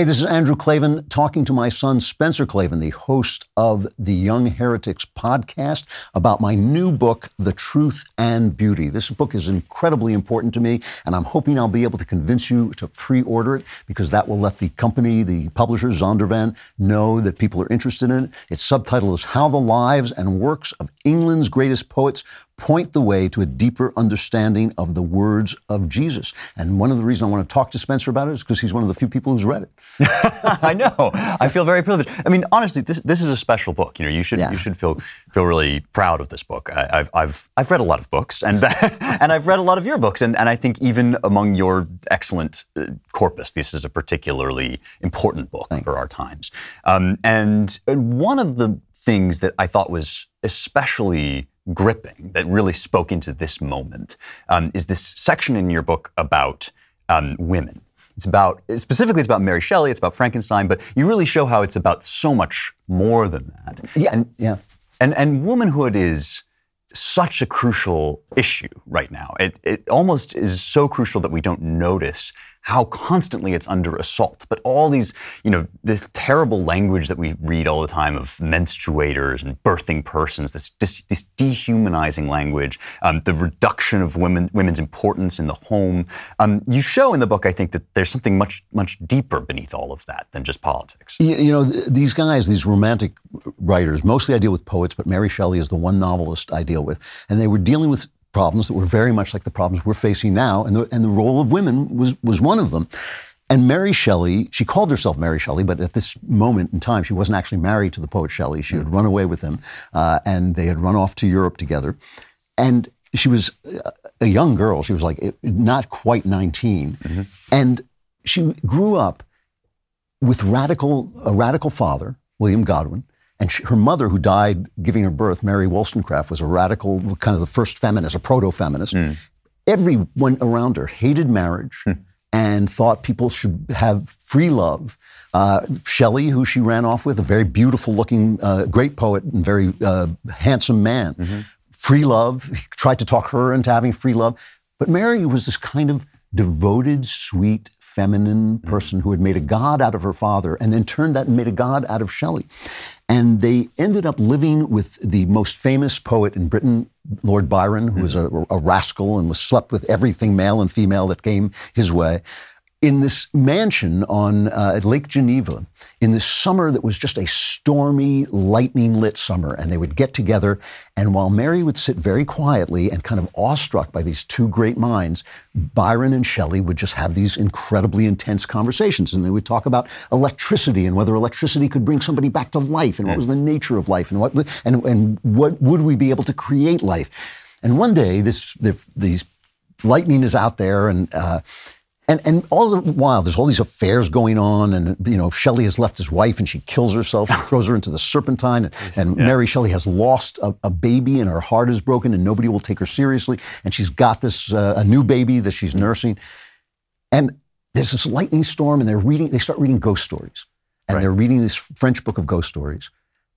Hey, this is Andrew Klavan talking to my son Spencer Klavan, the host of the Young Heretics podcast, about my new book, The Truth and Beauty. This book is incredibly important to me, and I'm hoping I'll be able to convince you to pre order it because that will let the company, the publisher, Zondervan, know that people are interested in it. Its subtitle is How the Lives and Works of England's Greatest Poets point the way to a deeper understanding of the words of Jesus. And one of the reasons I want to talk to Spencer about it is because he's one of the few people who's read it. I know. I feel very privileged. I mean, honestly, this this is a special book. You know, you should Yeah. you should feel feel really proud of this book. I, I've I've I've read a lot of books, and and I've read a lot of your books, and and I think even among your excellent uh, corpus, this is a particularly important book for our times. Um, and one of the things that I thought was especially gripping, that really spoke into this moment, um, is this section in your book about um, women. It's about specifically it's about Mary Shelley, it's about Frankenstein, but you really show how it's about so much more than that. Yeah, And yeah. and and womanhood is such a crucial issue right now. It it almost is so crucial that we don't notice how constantly it's under assault. But all these, you know, this terrible language that we read all the time of menstruators and birthing persons, this this, this dehumanizing language, um, the reduction of women women's importance in the home. Um, you show in the book, I think, that there's something much much deeper beneath all of that than just politics. You, you know, th- these guys, these romantic writers, mostly I deal with poets, but Mary Shelley is the one novelist I deal with. And they were dealing with problems that were very much like the problems we're facing now. And the, and the role of women was, was one of them. And Mary Shelley, she called herself Mary Shelley, but at this moment in time, she wasn't actually married to the poet Shelley. She had run away with him, uh, and they had run off to Europe together. And she was a- young girl. She was like not quite 19. And she grew up with radical a radical father, William Godwin, and she, her mother, who died giving her birth, Mary Wollstonecraft, was a radical, kind of the first feminist, a proto-feminist. Everyone around her hated marriage and thought people should have free love. Uh, Shelley, who she ran off with, a very beautiful-looking, uh, great poet and very uh, handsome man, free love. He tried to talk her into having free love, but Mary was this kind of devoted, sweet, feminine person who had made a god out of her father and then turned that and made a god out of Shelley. And they ended up living with the most famous poet in Britain, Lord Byron, who was a, a rascal and was slept with everything male and female that came his way. In this mansion on uh, at Lake Geneva, in this summer that was just a stormy, lightning lit summer, and they would get together, and while Mary would sit very quietly and kind of awestruck by these two great minds, Byron and Shelley would just have these incredibly intense conversations, and they would talk about electricity and whether electricity could bring somebody back to life, and what was the nature of life, and what and and what would we be able to create life. And one day, this the, these lightning is out there, and uh, and and all the while, there's all these affairs going on, and you know, Shelley has left his wife, and she kills herself, and throws her into the Serpentine, and, and Mary Shelley has lost a, a baby, and her heart is broken, and nobody will take her seriously, and she's got this uh, a new baby that she's nursing, and there's this lightning storm, and they're reading, they start reading ghost stories, and they're reading this French book of ghost stories.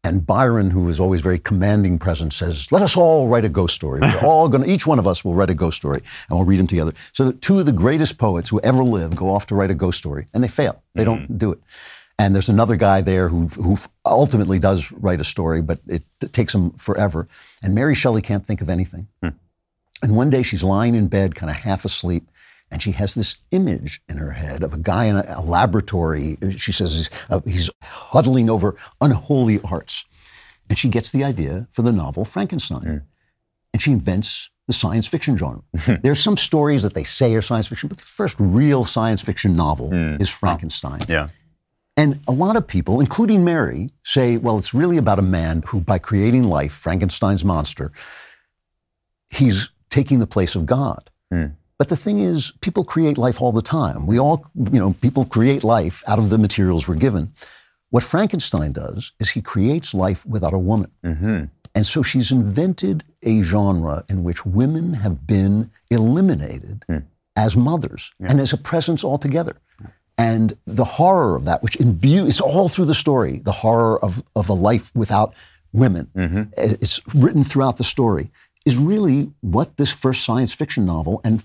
And Byron, who is always very commanding presence, says, "Let us all write a ghost story. We're all going. to Each one of us will write a ghost story, and we'll read them together." So, the two of the greatest poets who ever lived go off to write a ghost story, and they fail. They don't mm. do it. And there's another guy there who who ultimately does write a story, but it, it takes him forever. And Mary Shelley can't think of anything. Hmm. And one day she's lying in bed, kind of half asleep, and she has this image in her head of a guy in a, laboratory. She says he's, uh, he's huddling over unholy arts. And she gets the idea for the novel Frankenstein. Hmm. And she invents the science fiction genre. Hmm. There's some stories that they say are science fiction, but the first real science fiction novel hmm. is Frankenstein. Yeah. And a lot of people, including Mary, say, well, it's really about a man who, by creating life, Frankenstein's monster, he's taking the place of God. But the thing is, people create life all the time. We all, you know, people create life out of the materials we're given. What Frankenstein does is he creates life without a woman. Mm-hmm. And so she's invented a genre in which women have been eliminated hmm. as mothers and as a presence altogether. And the horror of that, which imbues, it's all through the story, the horror of, of a life without women. Mm-hmm. It's written throughout the story, is really what this first science fiction novel and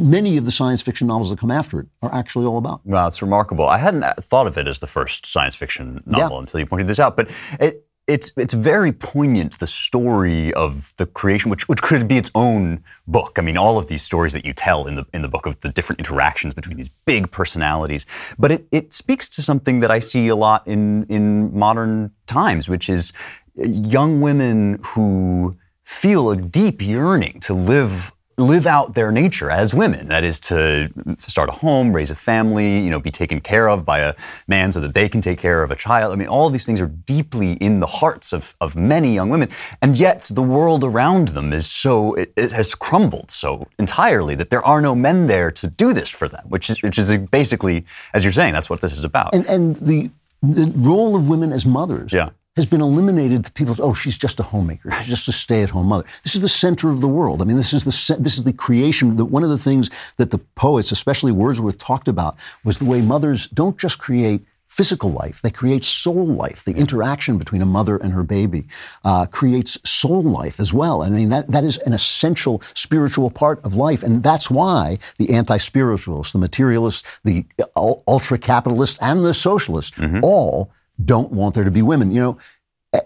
many of the science fiction novels that come after it are actually all about. Wow, it's remarkable. I hadn't uh, thought of it as the first science fiction novel Yeah. until you pointed this out, but it, it's it's very poignant the story of the creation, which which could be its own book. I mean, all of these stories that you tell in the in the book of the different interactions between these big personalities, but it it speaks to something that I see a lot in in modern times, which is uh, young women who feel a deep yearning to live live out their nature as women. That is to start a home, raise a family, you know, be taken care of by a man so that they can take care of a child. I mean, all of these things are deeply in the hearts of, of many young women. And yet the world around them is so, it, it has crumbled so entirely that there are no men there to do this for them, which is, which is basically, as you're saying, that's what this is about. And, and the, the role of women as mothers Yeah. Has been eliminated. People say, oh, she's just a homemaker. She's just a stay-at-home mother. This is the center of the world. I mean, this is the this is the creation. The, one of the things that the poets, especially Wordsworth, talked about was the way mothers don't just create physical life; they create soul life. The interaction between a mother and her baby uh, creates soul life as well. I mean, that that is an essential spiritual part of life, and that's why the anti-spiritualists, the materialists, the ultra capitalists, and the socialists all don't want there to be women. You know,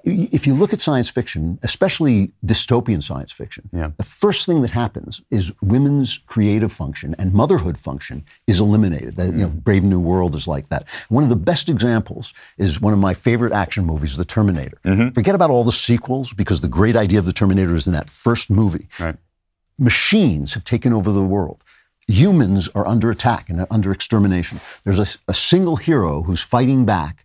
if you look at science fiction, especially dystopian science fiction, Yeah. the first thing that happens is women's creative function and motherhood function is eliminated. That, You know, mm. Brave New World is like that. One of the best examples is one of my favorite action movies, The Terminator. Mm-hmm. Forget about all the sequels because the great idea of The Terminator is in that first movie. Right. Machines have taken over the world. Humans are under attack and under extermination. There's a, a single hero who's fighting back.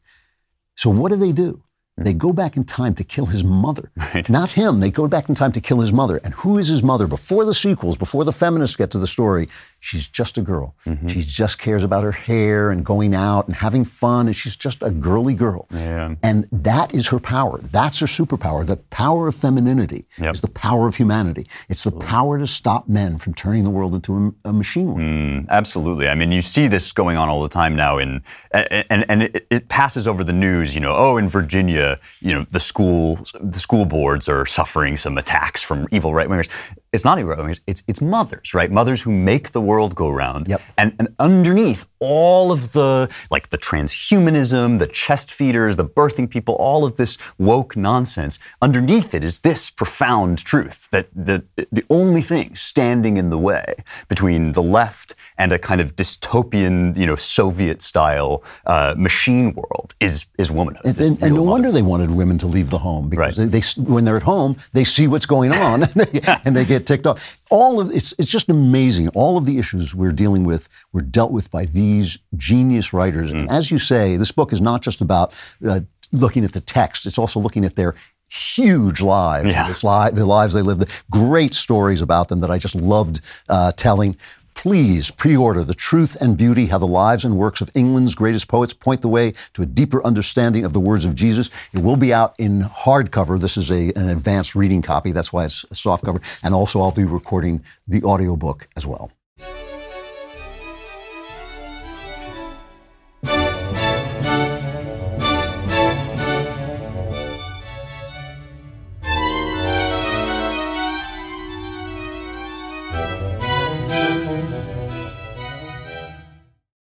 So what do they do? Hmm. They go back in time to kill his mother. Not him. They go back in time to kill his mother. And who is his mother? Before the sequels, before the feminists get to the story, she's just a girl. Mm-hmm. She just cares about her hair and going out and having fun. And she's just a girly girl. Yeah. And that is her power. That's her superpower. The power of femininity Yep. is the power of humanity. It's the power to stop men from turning the world into a, a machine world. Mm, absolutely. I mean, you see this going on all the time now, in and and, and it, it passes over the news. You know, oh, in Virginia, you know, the school the school boards are suffering some attacks from evil right wingers. It's not wingers. It's it's mothers, right? Mothers who make the world go round. Yep. And and underneath all of the like the transhumanism, the chest feeders, the birthing people, all of this woke nonsense. Underneath it is this profound truth that the the only thing standing in the way between the left and a kind of dystopian, you know, Soviet style uh, machine world is is womanhood. And, and, and no wonder they wanted women to leave the home because Right. they, they, when they're at home, they see what's going on and, they, and they get ticked off. All of it's, it's just amazing. All of the issues we're dealing with were dealt with by these genius writers. Mm. And as you say, this book is not just about uh, looking at the text; it's also looking at their huge lives, Yeah. li- the lives they lived, the great stories about them that I just loved uh, telling. Please pre order The Truth and Beauty How the Lives and Works of England's Greatest Poets Point the Way to a Deeper Understanding of the Words of Jesus. It will be out in hardcover. This is a, an advanced reading copy. That's why it's a soft cover. And also, I'll be recording the audiobook as well.